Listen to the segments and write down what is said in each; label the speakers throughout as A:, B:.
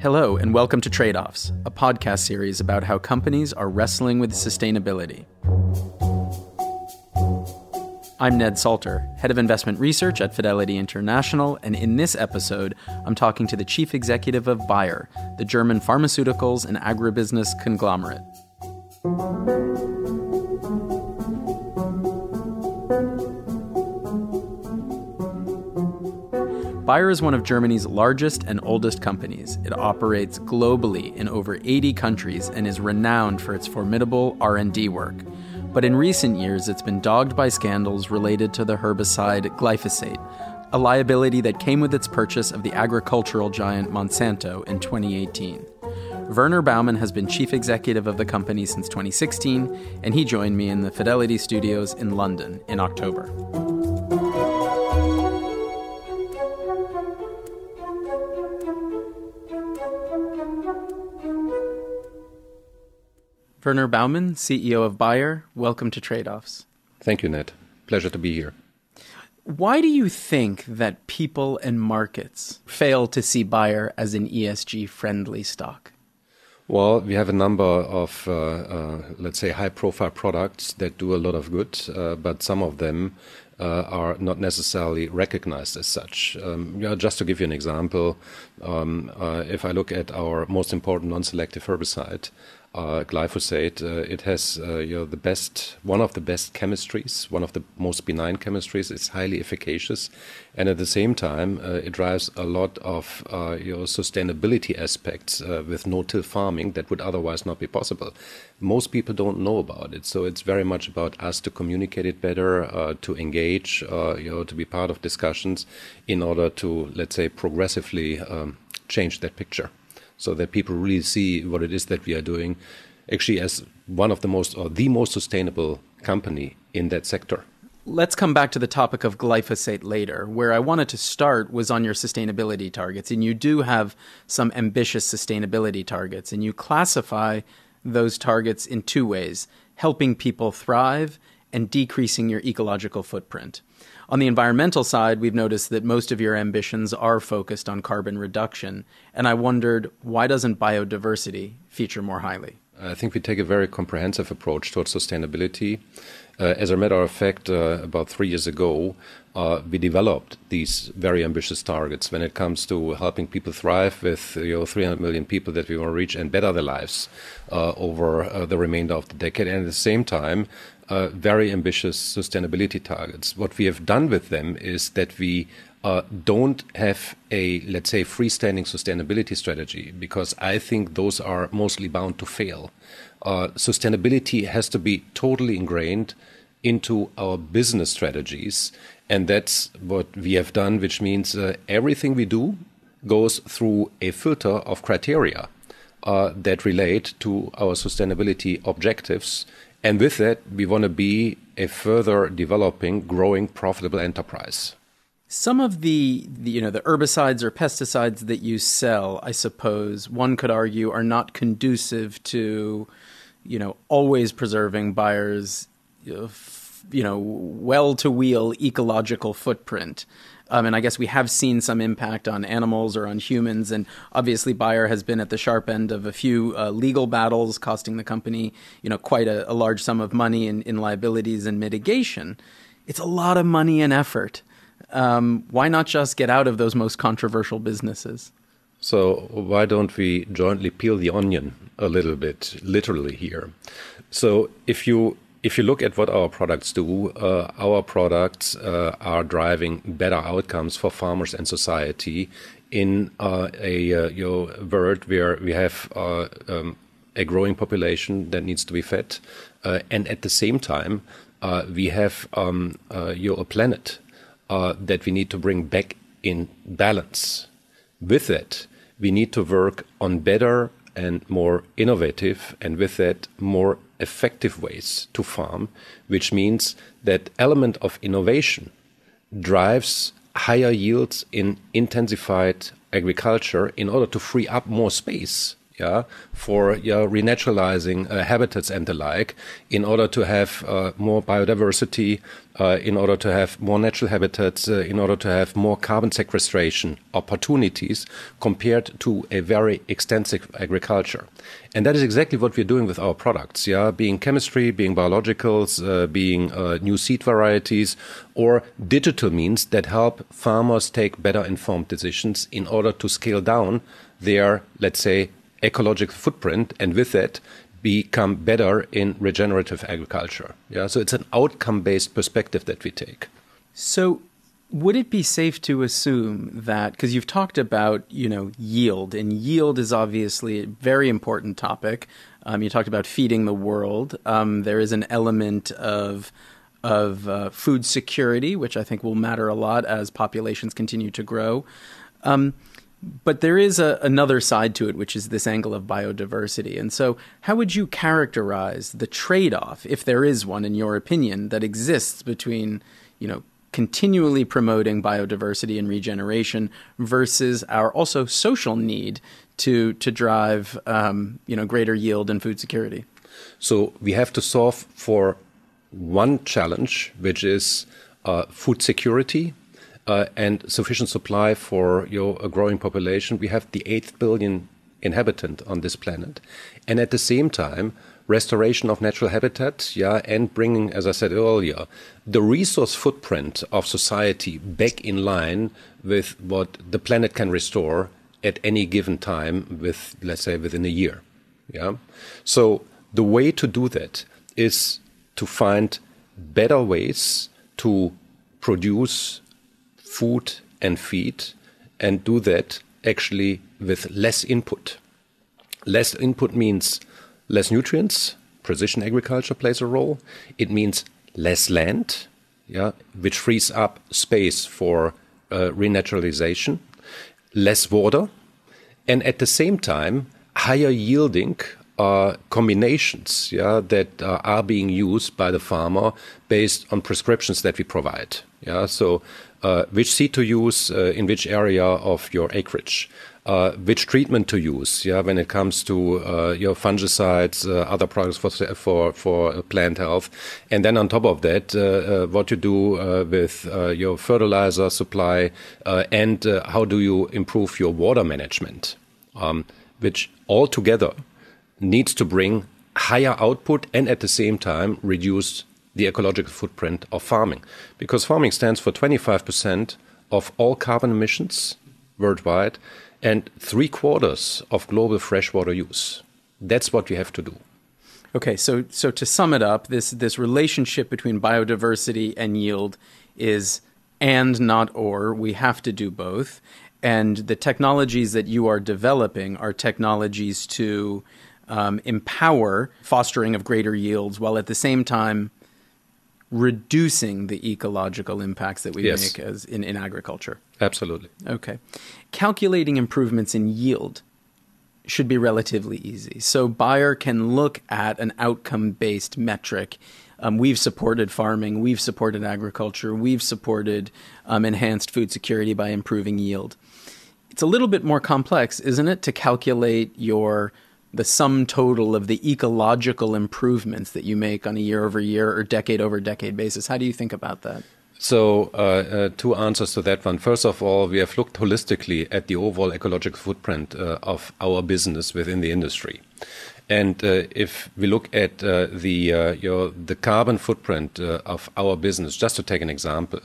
A: Hello, and welcome to Trade Offs, a podcast series about how companies are wrestling with sustainability. I'm Ned Salter, head of investment research at Fidelity International, and in this episode, I'm talking to the chief executive of Bayer, the German pharmaceuticals and agribusiness conglomerate. Bayer is one of Germany's largest and oldest companies. It operates globally in over 80 countries and is renowned for its formidable R&D work. But in recent years, it's been dogged by scandals related to the herbicide glyphosate, a liability that came with its purchase of the agricultural giant Monsanto in 2018. Werner Baumann has been chief executive of the company since 2016, and he joined me in the Fidelity studios in London in October. Werner Baumann, CEO of Bayer, welcome to Trade Offs.
B: Thank you, Ned. Pleasure to be here.
A: Why do you think that people and markets fail to see Bayer as an ESG friendly stock?
B: Well, we have a number of, uh, uh, let's say, high profile products that do a lot of good, uh, but some of them uh, are not necessarily recognized as such. Um, yeah, just to give you an example, um, uh, if I look at our most important non selective herbicide, uh, glyphosate. Uh, it has uh, you know, the best, one of the best chemistries, one of the most benign chemistries. It's highly efficacious, and at the same time, uh, it drives a lot of uh, you know, sustainability aspects uh, with no-till farming that would otherwise not be possible. Most people don't know about it, so it's very much about us to communicate it better, to engage, you know, to be part of discussions in order to, let's say, progressively um, change that picture so that people really see what it is that we are doing actually as one of the most or the most sustainable company in that sector.
A: Let's come back to the topic of glyphosate later. Where I wanted to start was on your sustainability targets. And you do have some ambitious sustainability targets, and you classify those targets in two ways helping people thrive and decreasing your ecological footprint. On the environmental side, we've noticed that most of your ambitions are focused on carbon reduction. And I wondered, why doesn't biodiversity feature more highly?
B: I think we take a very comprehensive approach towards sustainability. Uh, as a matter of fact, uh, about three years ago, uh, we developed these very ambitious targets when it comes to helping people thrive with you know 300 million people that we want to reach and better their lives uh, over uh, the remainder of the decade. And at the same time, uh, very ambitious sustainability targets. What we have done with them is that we uh, don't have a, let's say, freestanding sustainability strategy because I think those are mostly bound to fail. Uh, sustainability has to be totally ingrained into our business strategies. And that's what we have done, which means uh, everything we do goes through a filter of criteria uh, that relate to our sustainability objectives and with that, we want to be a further developing, growing, profitable enterprise.
A: Some of the, the, you know the herbicides or pesticides that you sell, I suppose one could argue, are not conducive to you know always preserving buyers you know well to wheel ecological footprint. Um, and I guess we have seen some impact on animals or on humans. And obviously, Bayer has been at the sharp end of a few uh, legal battles, costing the company, you know, quite a, a large sum of money in, in, liabilities and mitigation. It's a lot of money and effort. Um, why not just get out of those most controversial businesses?
B: So why don't we jointly peel the onion a little bit, literally here? So if you if you look at what our products do, uh, our products uh, are driving better outcomes for farmers and society in uh, a uh, you know, world where we have uh, um, a growing population that needs to be fed, uh, and at the same time we have um, you know, a planet that we need to bring back in balance. With that, we need to work on better and more innovative, and with that, more effective ways to farm, which means that element of innovation drives higher yields in intensified agriculture in order to free up more space yeah, for yeah, renaturalizing uh, habitats and the like, in order to have uh, more biodiversity, uh, in order to have more natural habitats, uh, in order to have more carbon sequestration opportunities compared to a very extensive agriculture. And that is exactly what we're doing with our products, yeah, being chemistry, being biologicals, uh, being uh, new seed varieties, or digital means that help farmers take better informed decisions in order to scale down their, let's say, ecological footprint, and with that, become better in regenerative agriculture. Yeah, so it's an outcome-based perspective that we take.
A: So would it be safe to assume that because you've talked about you know yield and yield is obviously a very important topic um, you talked about feeding the world um, there is an element of of uh, food security which i think will matter a lot as populations continue to grow um, but there is a, another side to it, which is this angle of biodiversity. And so, how would you characterize the trade off, if there is one, in your opinion, that exists between, you know, continually promoting biodiversity and regeneration versus our also social need to to drive, um, you know, greater yield and food security?
B: So we have to solve for one challenge, which is uh, food security uh, and sufficient supply for your a growing population. We have the eighth billion inhabitant on this planet, and at the same time, restoration of natural habitat, yeah, and bringing, as I said earlier, the resource footprint of society back in line with what the planet can restore at any given time, with let's say within a year, yeah. So the way to do that is to find better ways to produce food and feed and do that actually with less input. Less input means less nutrients, precision agriculture plays a role. It means less land, yeah, which frees up space for uh, renaturalization, less water, and at the same time, higher yielding uh, combinations yeah, that uh, are being used by the farmer based on prescriptions that we provide. Yeah, so which seed to use uh, in which area of your acreage. Uh, which treatment to use, yeah, when it comes to uh, your fungicides, uh, other products for for for plant health, and then on top of that, uh, what you do with your fertilizer supply, and how do you improve your water management, um, which altogether needs to bring higher output and at the same time reduce the ecological footprint of farming. Because farming stands for 25% of all carbon emissions worldwide and three quarters of global freshwater use. That's what we have to do.
A: Okay, so so to sum it up, this this relationship between biodiversity and yield is and not or. We have to do both. And the technologies that you are developing are technologies to um, empower fostering of greater yields while at the same time reducing the ecological impacts that we yes. make as in, in agriculture.
B: Absolutely.
A: Okay. Calculating improvements in yield should be relatively easy. So Bayer can look at an outcome based metric. Um, we've supported farming, we've supported agriculture, we've supported um, enhanced food security by improving yield. It's a little bit more complex, isn't it, to calculate your the sum total of the ecological improvements that you make on a year over year or decade over decade basis. How do you think about that?
B: So, uh, uh, two answers to that one. First of all, we have looked holistically at the overall ecological footprint uh, of our business within the industry. And uh, if we look at uh, the uh, your, the carbon footprint of our business, just to take an example,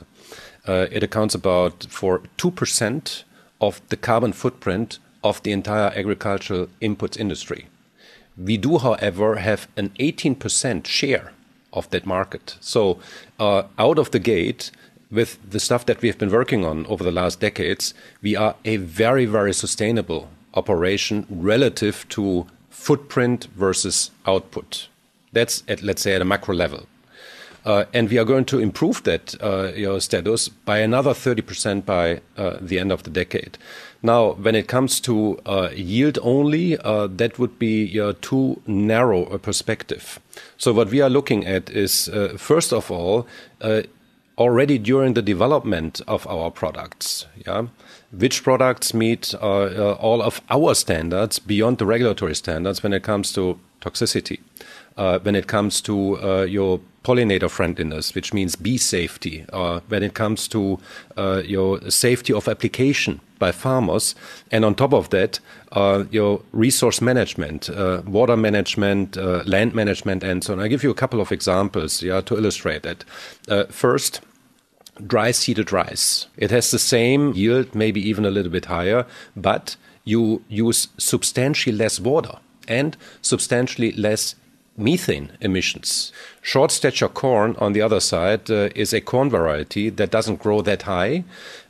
B: it accounts about for two percent of the carbon footprint of the entire agricultural inputs industry. We do, however, have an 18% share of that market. So, uh, out of the gate, with the stuff that we have been working on over the last decades, we are a very, very sustainable operation relative to footprint versus output. That's at, let's say, at a macro level. Uh, and we are going to improve that uh, status by another 30% by uh, the end of the decade. Now, when it comes to uh, yield only, uh, that would be uh, too narrow a perspective. So, what we are looking at is, uh, first of all, uh, already during the development of our products. Yeah, which products meet uh, all of our standards beyond the regulatory standards when it comes to toxicity, uh, when it comes to uh, your pollinator friendliness, which means bee safety, uh, when it comes to uh, your safety of application by farmers, and on top of that, your resource management, water management, land management, and so on. I give you a couple of examples, yeah, to illustrate that. first dry seeded rice. It has the same yield, maybe even a little bit higher, but you use substantially less water and substantially less methane emissions. Short stature corn, on the other side, uh, is a corn variety that doesn't grow that high.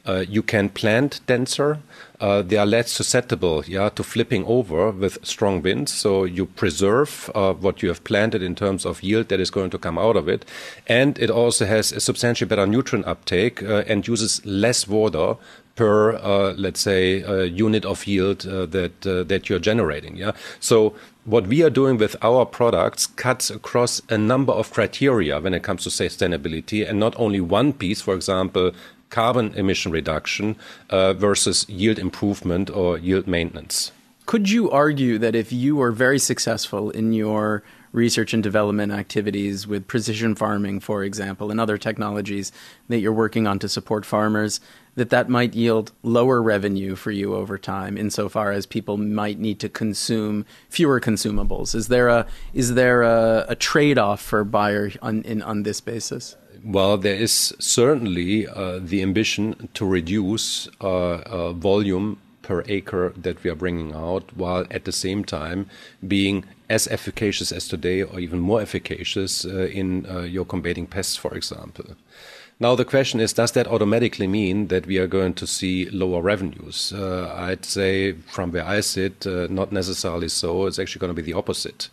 B: Uh, you can plant denser. Uh, they are less susceptible yeah, to flipping over with strong winds. So you preserve uh, what you have planted in terms of yield that is going to come out of it. And it also has a substantially better nutrient uptake uh, and uses less water per, uh, let's say, unit of yield that that you're generating. Yeah. So what we are doing with our products cuts across a number of criteria when it comes to sustainability, and not only one piece. For example, carbon emission reduction uh, versus yield improvement or yield maintenance.
A: Could you argue that if you were very successful in your research and development activities with precision farming, for example, and other technologies that you're working on to support farmers, that that might yield lower revenue for you over time insofar as people might need to consume fewer consumables is there a is there a, a trade-off for Bayer on in, on this basis
B: well, there is certainly uh, the ambition to reduce uh, uh, volume per acre that we are bringing out, while at the same time being as efficacious as today or even more efficacious uh, in uh, your combating pests, for example. Now, the question is does that automatically mean that we are going to see lower revenues? Uh, I'd say, from where I sit, uh, not necessarily so. It's actually going to be the opposite.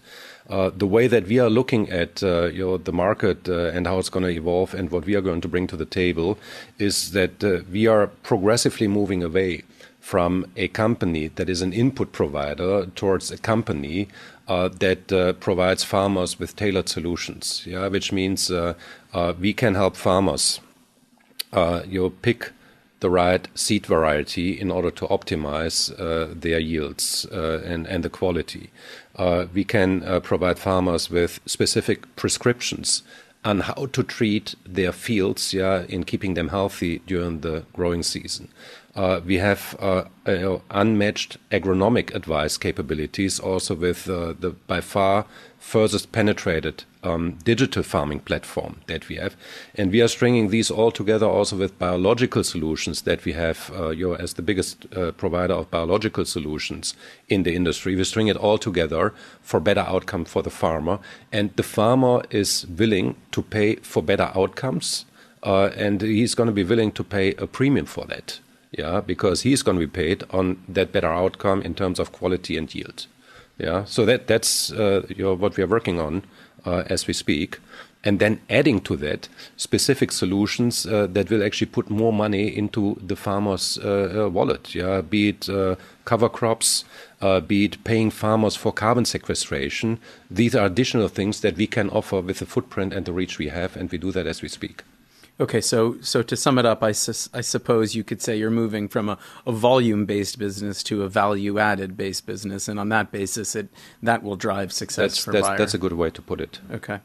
B: Uh, the way that we are looking at uh, you know, the market uh, and how it's going to evolve and what we are going to bring to the table is that uh, we are progressively moving away from a company that is an input provider towards a company uh, that uh, provides farmers with tailored solutions. Yeah, which means we can help farmers. Uh, you pick the right seed variety in order to optimize uh, their yields and and the quality. we can provide farmers with specific prescriptions on how to treat their fields, yeah, in keeping them healthy during the growing season. Uh, we have uh, uh, unmatched agronomic advice capabilities, also with uh, the by far furthest penetrated um, digital farming platform that we have, and we are stringing these all together also with biological solutions that we have. Uh, you know, as the biggest uh, provider of biological solutions in the industry, we string it all together for better outcome for the farmer, and the farmer is willing to pay for better outcomes, and he's going to be willing to pay a premium for that yeah, because he's going to be paid on that better outcome in terms of quality and yield. Yeah, so that that's uh, you know, what we are working on uh, as we speak, and then adding to that specific solutions uh, that will actually put more money into the farmer's uh, uh, wallet. Yeah, be it uh, cover crops, be it paying farmers for carbon sequestration. These are additional things that we can offer with the footprint and the reach we have, and we do that as we speak.
A: Okay, so so to sum it up, I, su- I suppose you could say you're moving from a, a volume based business to a value added based business, and on that basis, it that will drive success
B: that's,
A: for
B: that's,
A: Bayer.
B: That's a good way to put it.
A: Okay.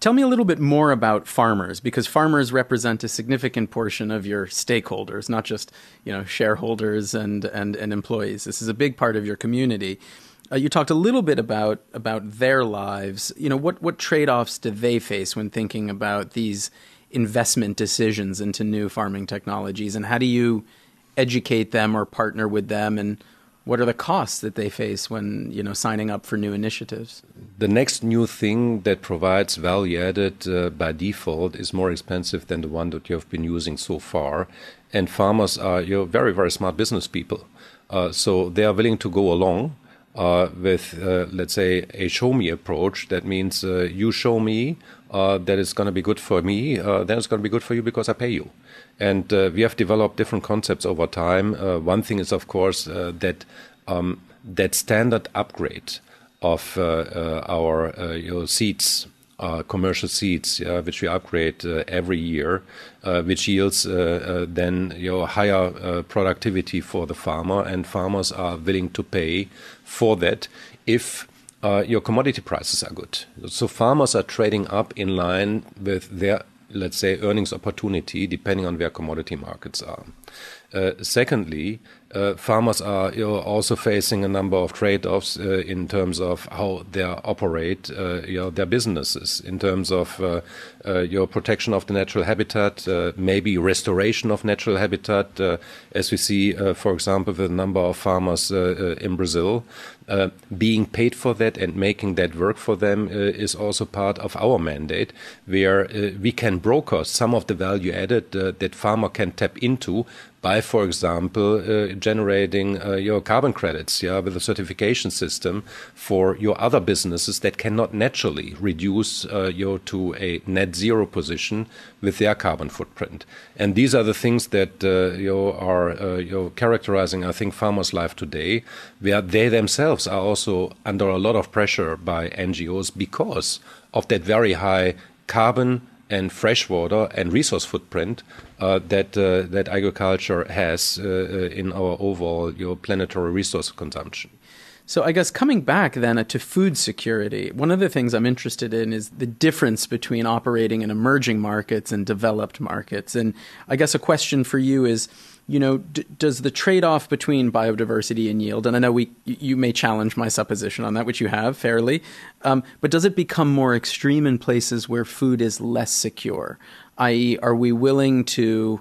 A: Tell me a little bit more about farmers, because farmers represent a significant portion of your stakeholders, not just you know shareholders and and, and employees. This is a big part of your community. Uh, you talked a little bit about about their lives. You know, what what trade offs do they face when thinking about these investment decisions into new farming technologies? And how do you educate them or partner with them? And what are the costs that they face when you know signing up for new initiatives?
B: The next new thing that provides value added uh, by default is more expensive than the one that you have been using so far. And farmers are you know, very very smart business people. Uh, so they are willing to go along uh, with, uh, let's say, a show me approach. That means uh, you show me uh, that it's going to be good for me, uh, then it's going to be good for you because I pay you. And uh, we have developed different concepts over time. one thing is, of course, that um, that standard upgrade of our you know, seeds uh, commercial seeds, yeah, which we upgrade uh, every year, uh, which yields uh, uh, then you know, higher uh, productivity for the farmer, and farmers are willing to pay for that if your commodity prices are good. So farmers are trading up in line with their, let's say, earnings opportunity, depending on where commodity markets are. secondly, uh, farmers are you know, also facing a number of trade-offs uh, in terms of how they operate uh, you know, their businesses, in terms of uh, uh, your protection of the natural habitat, uh, maybe restoration of natural habitat, as we see, for example, a number of farmers in Brazil. being paid for that and making that work for them is also part of our mandate, where we can broker some of the value added that farmer can tap into by, for example, uh, generating uh, your carbon credits, yeah, with a certification system for your other businesses that cannot naturally reduce uh, your to a net zero position with their carbon footprint. And these are the things that uh, you are uh, you characterizing, I think, farmers' life today, where they themselves are also under a lot of pressure by NGOs because of that very high carbon and freshwater and resource footprint uh, that uh, that agriculture has uh, uh in our overall your planetary resource consumption.
A: So I guess coming back then to food security, one of the things I'm interested in is the difference between operating in emerging markets and developed markets. And I guess a question for you is you know, d- does the trade-off between biodiversity and yield, and I know we you may challenge my supposition on that, which you have fairly, um, but does it become more extreme in places where food is less secure? I.e., are we willing to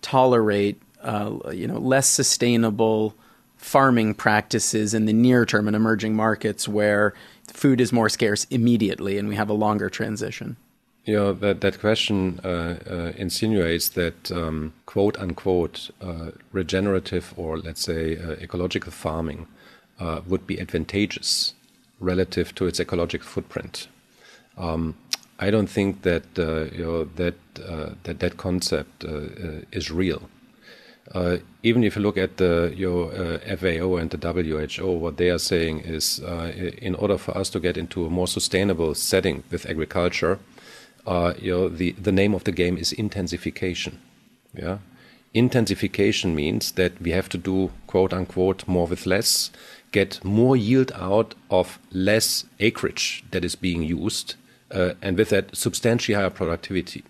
A: tolerate, uh, you know, less sustainable farming practices in the near term in emerging markets where food is more scarce immediately, and we have a longer transition?
B: Know, that, that question uh, uh, insinuates that um, quote unquote uh, regenerative or let's say uh, ecological farming uh, would be advantageous relative to its ecological footprint. Um, I don't think that uh, you know that that that concept is real. even if you look at the your FAO and the WHO, what they are saying is, in order for us to get into a more sustainable setting with agriculture, uh, you know, the, the name of the game is intensification. Yeah, intensification means that we have to do quote unquote more with less, get more yield out of less acreage that is being used, uh, and with that substantially higher productivity.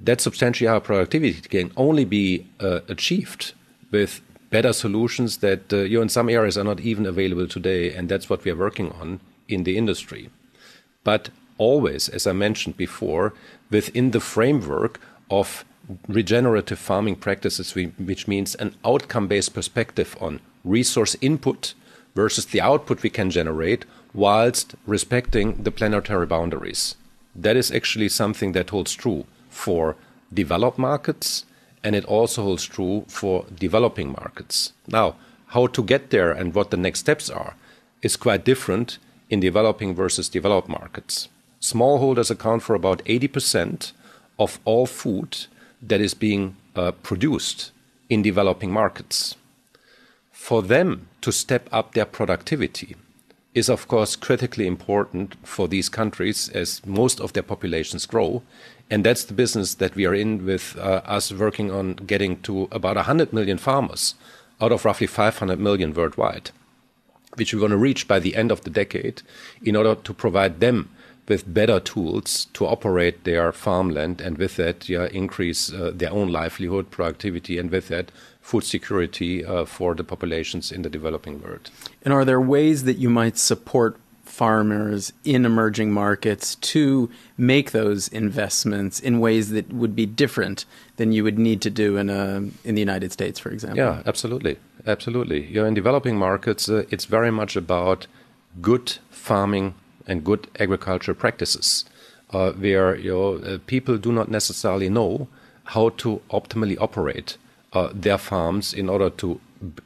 B: That substantially higher productivity can only be uh, achieved with better solutions that uh, you know, in some areas are not even available today, and that's what we are working on in the industry. But always, as I mentioned before, within the framework of regenerative farming practices, which means an outcome based perspective on resource input versus the output we can generate, whilst respecting the planetary boundaries. That is actually something that holds true for developed markets and it also holds true for developing markets. Now, how to get there and what the next steps are is quite different in developing versus developed markets smallholders account for about 80% of all food that is being uh, produced in developing markets. For them to step up their productivity is, of course, critically important for these countries as most of their populations grow. And that's the business that we are in with uh, us working on getting to about 100 million farmers out of roughly 500 million worldwide, which we want to reach by the end of the decade in order to provide them with better tools to operate their farmland and with that yeah, increase uh, their own livelihood, productivity, and with that food security uh, for the populations in the developing world.
A: And are there ways that you might support farmers in emerging markets to make those investments in ways that would be different than you would need to do in a in the United States, for example?
B: Yeah, absolutely, absolutely. You know, in developing markets, uh, it's very much about good farming and good agricultural practices, uh, where you know, uh, people do not necessarily know how to optimally operate uh, their farms in order to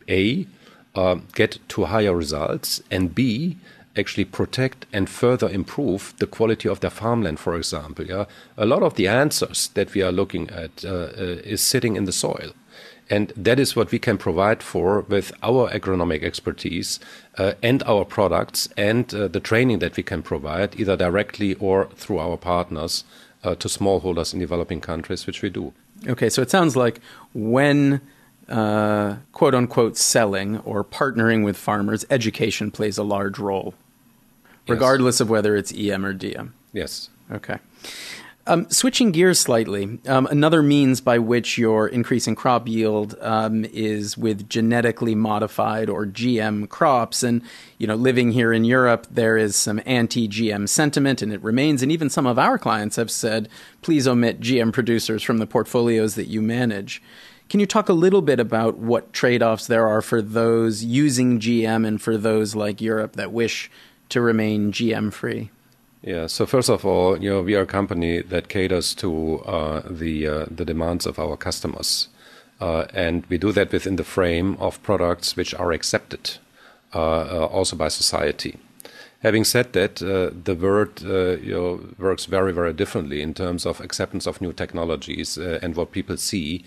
B: a uh, get to higher results and b actually protect and further improve the quality of their farmland. For example, yeah, a lot of the answers that we are looking at uh, uh, is sitting in the soil. And that is what we can provide for with our agronomic expertise uh, and our products and uh, the training that we can provide, either directly or through our partners uh, to smallholders in developing countries, which we do.
A: Okay, so it sounds like when uh, quote unquote selling or partnering with farmers, education plays a large role, regardless yes. of whether it's EM or DM.
B: Yes.
A: Okay. Um, switching gears slightly, um, another means by which you're increasing crop yield um, is with genetically modified or GM crops. And you know, living here in Europe, there is some anti-GM sentiment, and it remains. And even some of our clients have said, "Please omit GM producers from the portfolios that you manage." Can you talk a little bit about what trade-offs there are for those using GM and for those like Europe that wish to remain GM-free?
B: Yeah. So first of all, you know, we are a company that caters to uh, the uh, the demands of our customers, uh, and we do that within the frame of products which are accepted uh, uh, also by society. Having said that, uh, the word you know, works very, very differently in terms of acceptance of new technologies and what people see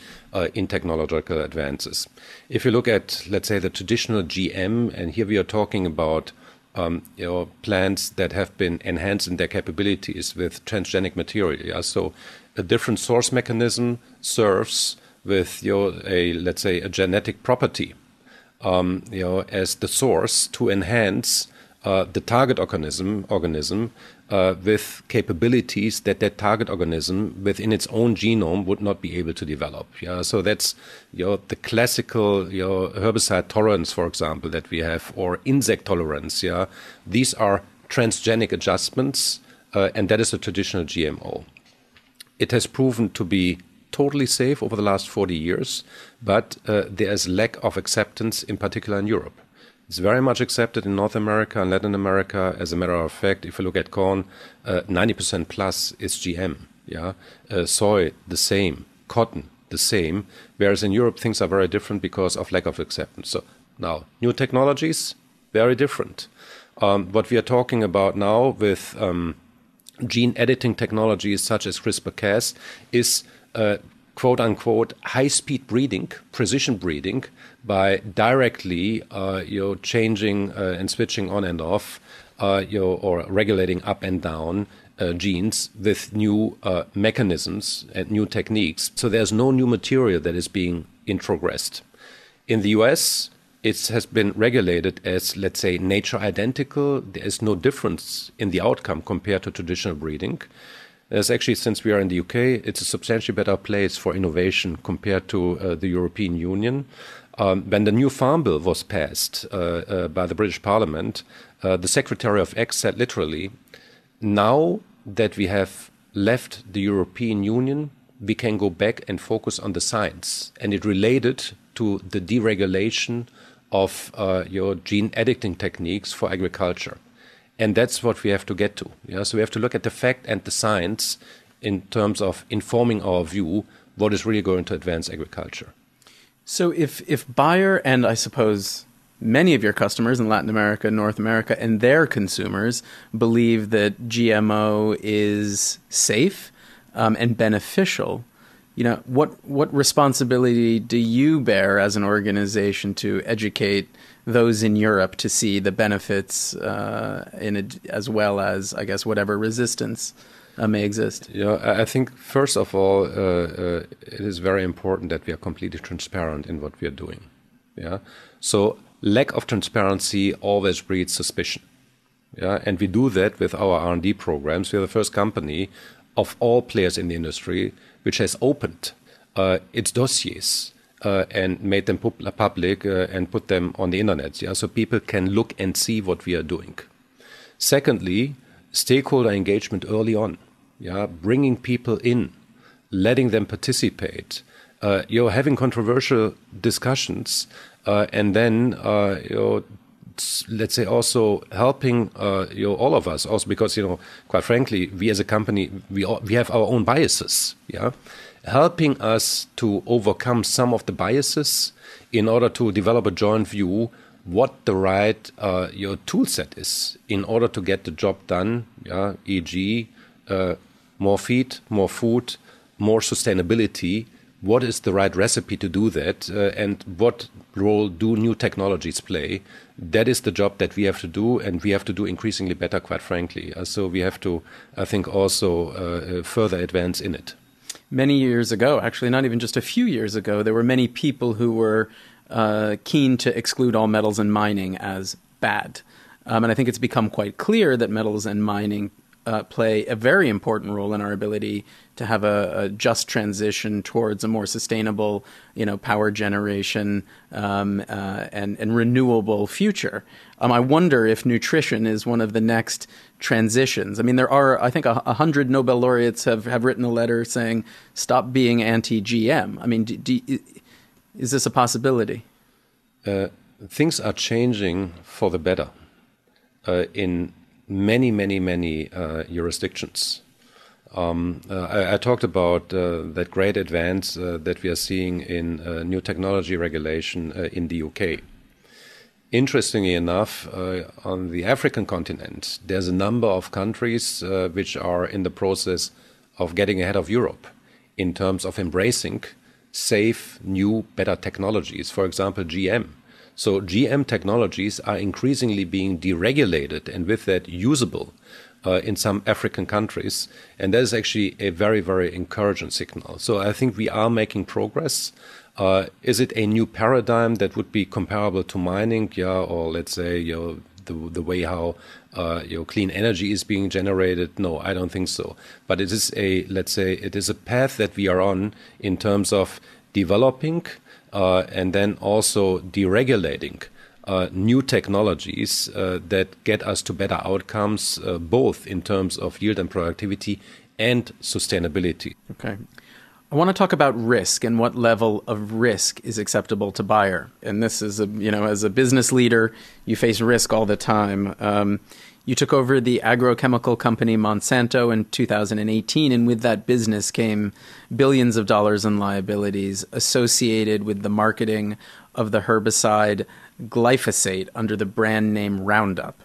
B: in technological advances. If you look at, let's say, the traditional GM, and here we are talking about um, you know, plants that have been enhanced in their capabilities with transgenic material. Yeah? So a different source mechanism serves with you know, a let's say a genetic property, um, you know, as the source to enhance uh, the target organism organism uh, with capabilities that that target organism within its own genome would not be able to develop. Yeah, so that's you know the classical you know herbicide tolerance, for example, that we have, or insect tolerance. Yeah, these are transgenic adjustments, uh, and that is a traditional GMO. It has proven to be totally safe over the last 40 years, but uh, there is lack of acceptance, in particular in Europe. It's very much accepted in North America and Latin America. As a matter of fact, if you look at corn, uh, 90% plus is GM. Yeah, uh, soy the same, cotton the same. Whereas in Europe, things are very different because of lack of acceptance. So now, new technologies, very different. Um, what we are talking about now with um, gene editing technologies such as CRISPR-Cas is uh, quote unquote high speed breeding, precision breeding, by directly uh, you know, changing uh, and switching on and off uh, you know, or regulating up and down uh, genes with new uh, mechanisms and new techniques. So there's no new material that is being introgressed. In the US, it has been regulated as, let's say, nature identical. There is no difference in the outcome compared to traditional breeding. There's actually, since we are in the UK, it's a substantially better place for innovation compared to uh, the European Union. Um, when the new Farm Bill was passed uh, uh, by the British Parliament, uh, the Secretary of Ag said literally, now that we have left the European Union, we can go back and focus on the science. And it related to the deregulation of uh, your gene editing techniques for agriculture. And that's what we have to get to. Yeah? So we have to look at the fact and the science in terms of informing our view what is really going to advance agriculture.
A: So if if Bayer and I suppose many of your customers in Latin America, North America, and their consumers believe that GMO is safe um, and beneficial, you know what what responsibility do you bear as an organization to educate those in Europe to see the benefits uh, in as well as I guess whatever resistance uh, may exist?
B: Yeah, I think first of all, uh, uh, it is very important that we are completely transparent in what we are doing. Yeah, so lack of transparency always breeds suspicion. Yeah, and we do that with our R and D programs. We are the first company of all players in the industry which has opened uh, its dossiers. Uh, and made them pu public uh, and put them on the internet, yeah, so people can look and see what we are doing. Secondly, stakeholder engagement early on, yeah, bringing people in, letting them participate, uh, you're having controversial discussions, uh, and then uh, you know, let's say also helping uh, you know all of us also because you know quite frankly we as a company we all, we have our own biases, yeah, helping us to overcome some of the biases in order to develop a joint view what the right uh, your tool set is in order to get the job done. Yeah, e.g., uh, more feed, more food, more sustainability what is the right recipe to do that uh, and what role do new technologies play? That is the job that we have to do and we have to do increasingly better quite frankly. Uh, so we have to i think also uh, uh further advance in it.
A: Many years ago actually not even just a few years ago there were many people who were uh, keen to exclude all metals and mining as bad. Um, and i think it's become quite clear that metals and mining uh, play a very important role in our ability to have a, a, just transition towards a more sustainable, you know, power generation um, uh, and, and renewable future. Um, I wonder if nutrition is one of the next transitions. I mean, there are, I think, a, a hundred Nobel laureates have, have written a letter saying, "Stop being anti-GM." I mean, do, do, is this a possibility?
B: Uh, things are changing for the better uh, in many, many, many uh, jurisdictions. Um, uh, I, I, talked about uh, that great advance uh, that we are seeing in uh, new technology regulation uh, in the UK. Interestingly enough, on the African continent, there's a number of countries which are in the process of getting ahead of Europe in terms of embracing safe, new, better technologies. For example, GM so GM technologies are increasingly being deregulated and with that usable uh, in some African countries. And that is actually a very, very encouraging signal. So I think we are making progress. Uh, is it a new paradigm that would be comparable to mining? Yeah, or let's say you know, the the way how uh, clean energy is being generated? No, I don't think so. But it is a let's say it is a path that we are on in terms of developing and then also deregulating uh, new technologies uh, that get us to better outcomes, uh, both in terms of yield and productivity and sustainability.
A: Okay. I want to talk about risk and what level of risk is acceptable to Bayer. And this is a, you know, as a business leader, you face risk all the time. Um, you took over the agrochemical company Monsanto in 2018, and with that business came billions of dollars in liabilities associated with the marketing of the herbicide glyphosate under the brand name Roundup.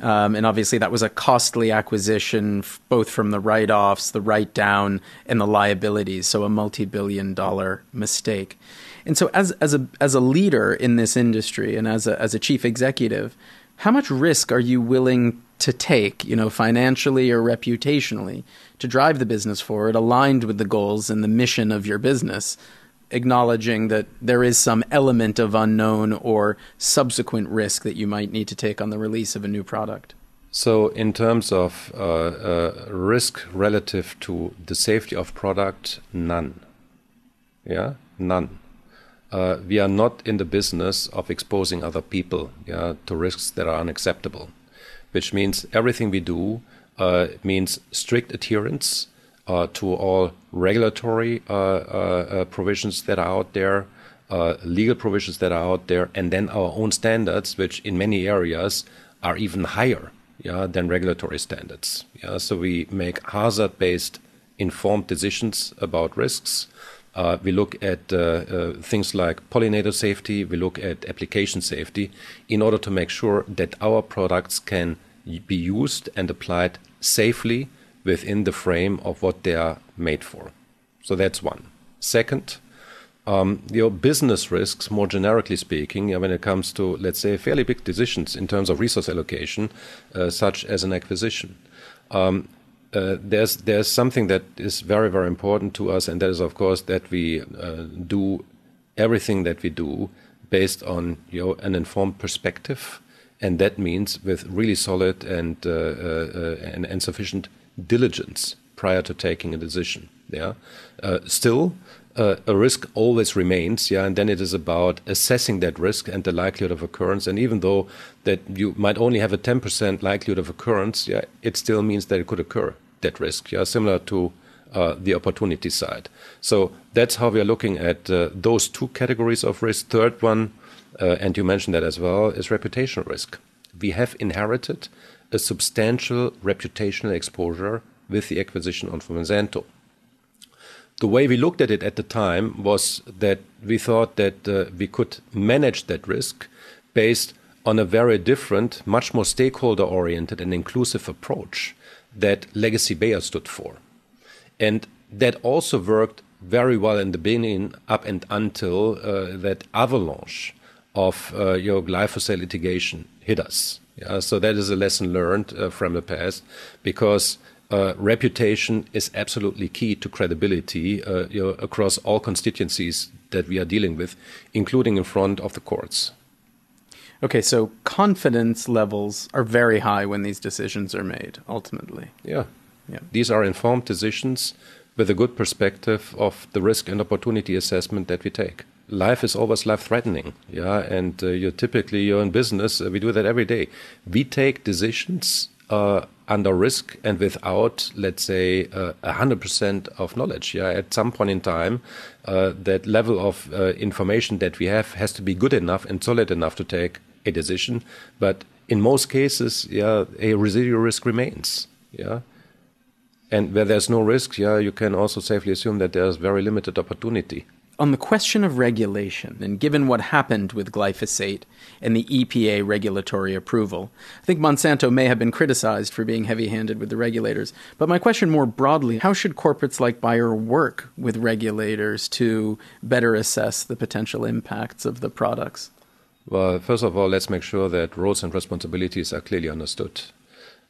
A: Um, and obviously, that was a costly acquisition, both from the write offs, the write down, and the liabilities. So, a multi billion dollar mistake. And so, as, as, a, as a leader in this industry and as a, as a chief executive, how much risk are you willing to take, you know, financially or reputationally, to drive the business forward, aligned with the goals and the mission of your business, acknowledging that there is some element of unknown or subsequent risk that you might need to take on the release of a new product?
B: So, in terms of uh, uh, risk relative to the safety of product, none. Yeah, none uh, we are not in the business of exposing other people yeah, to risks that are unacceptable, which means everything we do uh, means strict adherence uh, to all regulatory uh, uh, uh, provisions that are out there, legal provisions that are out there, and then our own standards, which in many areas are even higher yeah, than regulatory standards. Yeah? So we make hazard based informed decisions about risks. Uh, we look at uh, uh, things like pollinator safety, we look at application safety in order to make sure that our products can be used and applied safely within the frame of what they are made for. So that's one. Second, um, your business risks, more generically speaking, when it comes to, let's say, fairly big decisions in terms of resource allocation, uh, such as an acquisition. Um, uh, there's there's something that is very very important to us, and that is of course that we uh, do everything that we do based on you know, an informed perspective, and that means with really solid and uh, uh and, and, sufficient diligence prior to taking a decision. Yeah, uh, still. a risk always remains, yeah, and then it is about assessing that risk and the likelihood of occurrence. And even though that you might only have a 10% likelihood of occurrence, yeah, it still means that it could occur that risk, yeah, similar to uh, the opportunity side. So that's how we are looking at uh, those two categories of risk. Third one, uh, and you mentioned that as well, is reputational risk. We have inherited a substantial reputational exposure with the acquisition of Monsanto. The way we looked at it at the time was that we thought that uh, we could manage that risk based on a very different, much more stakeholder oriented and inclusive approach that legacy Bayer stood for. And that also worked very well in the beginning, up and until uh, that avalanche of uh, your glyphosate litigation hit us. Yeah, so that is a lesson learned uh, from the past, because uh, reputation is absolutely key to credibility uh, you know, across all constituencies that we are dealing with, including in front of the courts.
A: Okay, so confidence levels are very high when these decisions are made, ultimately.
B: Yeah. yeah. These are informed decisions with a good perspective of the risk and opportunity assessment that we take. Life is always life threatening, yeah, and uh, you're typically you're in business. Uh, we do that every day. We take decisions uh, under risk and without, let's say, uh, a hundred percent of knowledge. Yeah, at some point in time, uh, that level of uh, information that we have has to be good enough and solid enough to take a decision. But in most cases, yeah, a residual risk remains. Yeah. And where there's no risk, yeah, you can also safely assume that there's very limited opportunity
A: on the question of regulation, and given what happened with glyphosate and the EPA regulatory approval, I think Monsanto may have been criticized for being heavy handed with the regulators. But my question more broadly how should corporates like Bayer work with regulators to better assess the potential impacts of the products?
B: Well, first of all, let's make sure that roles and responsibilities are clearly understood.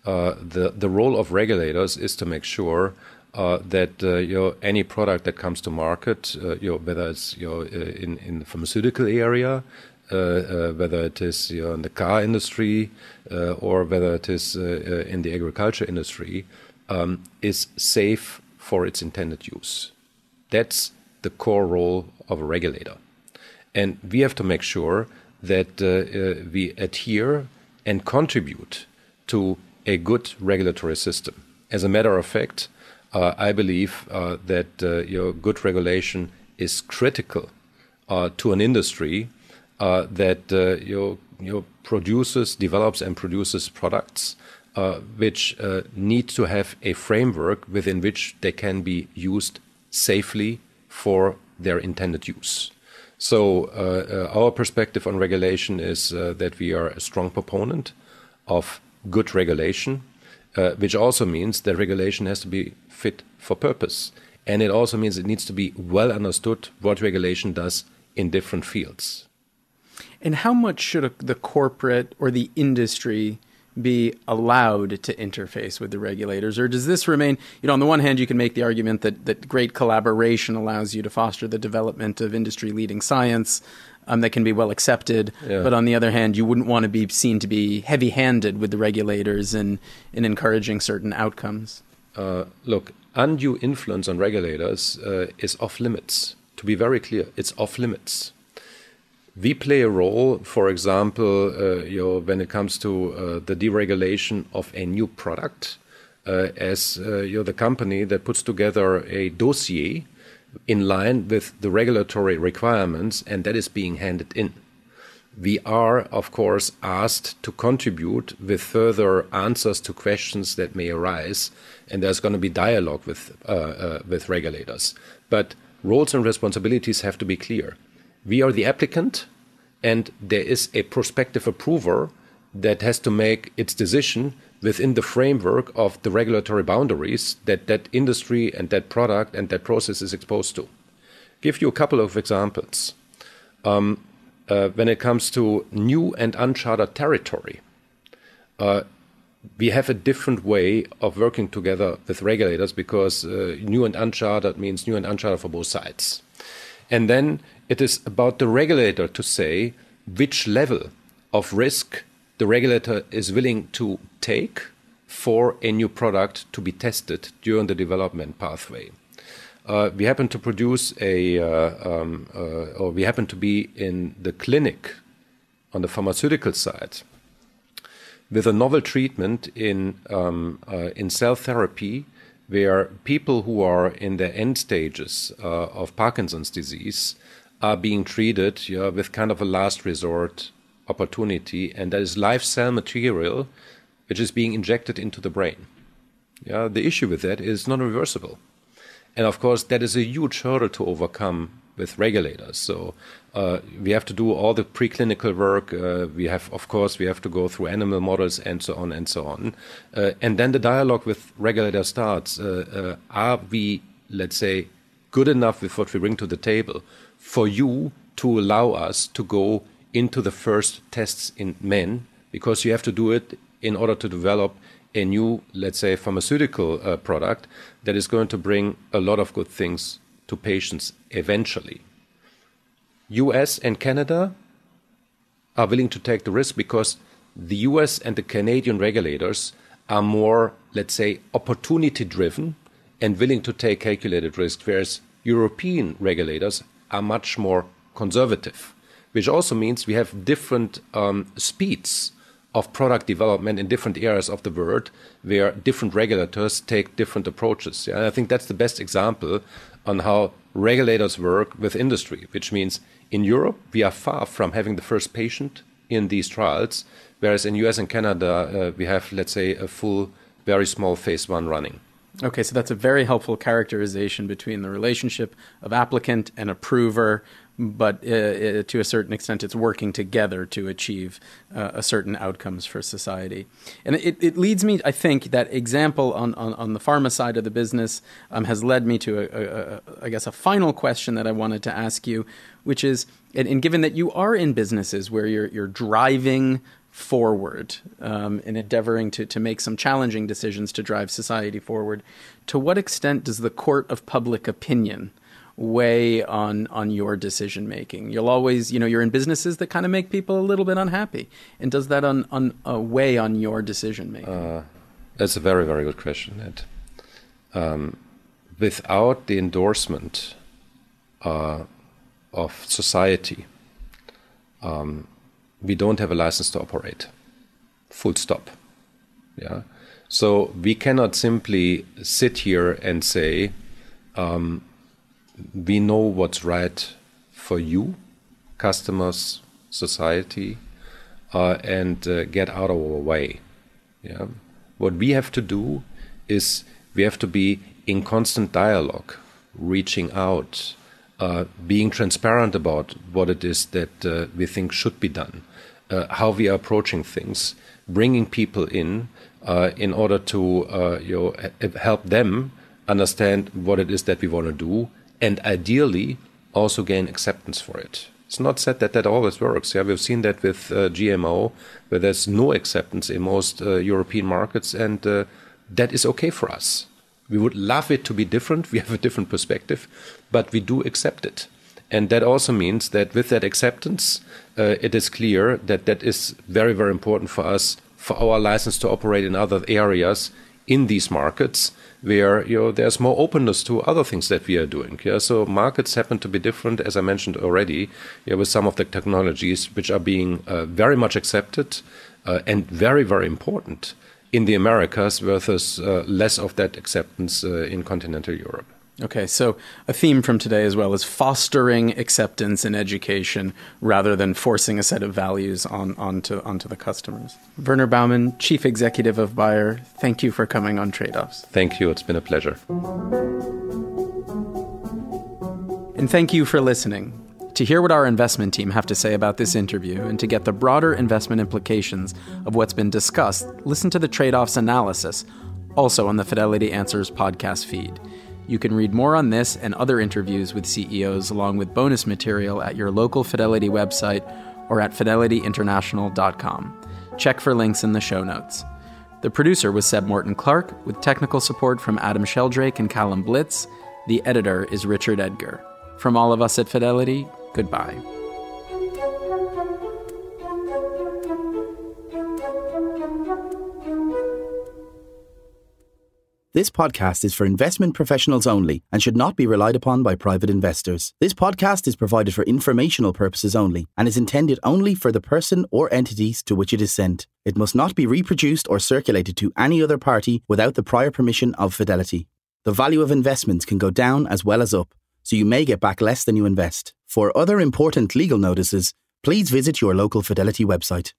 B: Uh, the, the role of regulators is to make sure uh, that uh, you know, any product that comes to market, uh, you know, whether it's you know, in in the pharmaceutical area, whether it is you know, in the car industry, or whether it is in the agriculture industry, um, is safe for its intended use. That's the core role of a regulator, and we have to make sure that we adhere and contribute to a good regulatory system. As a matter of fact, uh, I believe uh, that uh, your good regulation is critical to an industry that your your produces, develops, and produces products uh, which uh, need to have a framework within which they can be used safely for their intended use. So, uh, uh, our perspective on regulation is uh, that we are a strong proponent of good regulation, uh, which also means that regulation has to be fit for purpose. And it also means it needs to be well understood what regulation does in different fields.
A: And how much should the corporate or the industry be allowed to interface with the regulators? Or does this remain, you know, on the one hand, you can make the argument that, that great collaboration allows you to foster the development of industry leading science um, that can be well accepted. Yeah. But on the other hand, you wouldn't want to be seen to be heavy handed with the regulators in, in encouraging certain outcomes.
B: Uh, look, undue influence on regulators uh, is off limits. To be very clear, it's off limits. We play a role, for example, uh, you know, when it comes to uh, the deregulation of a new product, uh, as you're the company that puts together a dossier in line with the regulatory requirements, and that is being handed in we are, of course, asked to contribute with further answers to questions that may arise, and there's going to be dialogue with uh, uh, with regulators. But roles and responsibilities have to be clear. We are the applicant, and there is a prospective approver that has to make its decision within the framework of the regulatory boundaries that that industry and that product and that process is exposed to. Give you a couple of examples. Um, uh, when it comes to new and uncharted territory, uh, we have a different way of working together with regulators because uh, new and uncharted means new and uncharted for both sides. And then it is about the regulator to say which level of risk the regulator is willing to take for a new product to be tested during the development pathway. Uh, we happen to produce a, uh, um, uh, or we happen to be in the clinic on the pharmaceutical side with a novel treatment in um, uh, in cell therapy, where people who are in the end stages uh, of Parkinson's disease are being treated yeah, with kind of a last resort opportunity, and that is live cell material which is being injected into the brain. Yeah, the issue with that is non-reversible. And of course, that is a huge hurdle to overcome with regulators. So uh, we have to do all the preclinical work. Uh, we have, of course, we have to go through animal models and so on and so on. Uh, and then the dialogue with regulators starts. Uh, uh, are we, let's say, good enough with what we bring to the table for you to allow us to go into the first tests in men because you have to do it in order to develop a new, let's say, pharmaceutical uh, product that is going to bring a lot of good things to patients eventually. US and Canada are willing to take the risk because the US and the Canadian regulators are more, let's say, opportunity driven and willing to take calculated risks, whereas European regulators are much more conservative, which also means we have different um, speeds of product development in different areas of the world where different regulators take different approaches. And I think that's the best example on how regulators work with industry, which means in Europe, we are far from having the first patient in these trials, whereas in US and Canada, uh, we have, let's say, a full, very small phase one running.
A: Okay, so that's a very helpful characterization between the relationship of applicant and approver, but uh, uh, to a certain extent, it's working together to achieve uh, a certain outcomes for society. And it, it leads me, I think, that example on, on, on the pharma side of the business um, has led me to, a, a, a, I guess, a final question that I wanted to ask you, which is, and, and given that you are in businesses where you're, you're driving forward um, in endeavoring to, to make some challenging decisions to drive society forward, to what extent does the court of public opinion – weigh on on your decision making? You'll always, you know, you're in businesses that kind of make people a little bit unhappy, and does that on, on uh, weigh on your decision making? Uh,
B: that's a very very good question, Ed. Um, without the endorsement uh, of society, um, we don't have a license to operate. Full stop. Yeah. So we cannot simply sit here and say, um, we know what's right for you, customers, society, uh, and uh, get out of our way. Yeah. What we have to do is we have to be in constant dialogue, reaching out, uh, being transparent about what it is that uh, we think should be done, uh, how we are approaching things, bringing people in uh, in order to you know, help them understand what it is that we want to do and ideally also gain acceptance for it. It's not said that that always works. Yeah, we've seen that with uh, GMO, where there's no acceptance in most uh, European markets, and uh, that is okay for us. We would love it to be different. We have a different perspective, but we do accept it. And that also means that with that acceptance, uh, it is clear that that is very, very important for us for our license to operate in other areas in these markets where you know there's more openness to other things that we are doing. Yeah, so markets happen to be different, as I mentioned already, yeah, with some of the technologies which are being uh, very much accepted uh, and very very important in the Americas versus uh, less of that acceptance uh, in continental Europe.
A: Okay, so a theme from today as well is fostering acceptance in education rather than forcing a set of values on onto onto the customers. Werner Baumann, Chief Executive of Bayer, thank you for coming on Trade Offs.
B: Thank you, it's been a pleasure.
A: And thank you for listening. To hear what our investment team have to say about this interview and to get the broader investment implications of what's been discussed, listen to the trade offs analysis, also on the Fidelity Answers podcast feed. You can read more on this and other interviews with CEOs along with bonus material at your local Fidelity website or at fidelityinternational.com. Check for links in the show notes. The producer was Seb Morton Clark, with technical support from Adam Sheldrake and Callum Blitz. The editor is Richard Edgar. From all of us at Fidelity, goodbye.
C: This podcast is for investment professionals only and should not be relied upon by private investors. This podcast is provided for informational purposes only and is intended only for the person or entities to which it is sent. It must not be reproduced or circulated to any other party without the prior permission of Fidelity. The value of investments can go down as well as up, so you may get back less than you invest. For other important legal notices, please visit your local Fidelity website.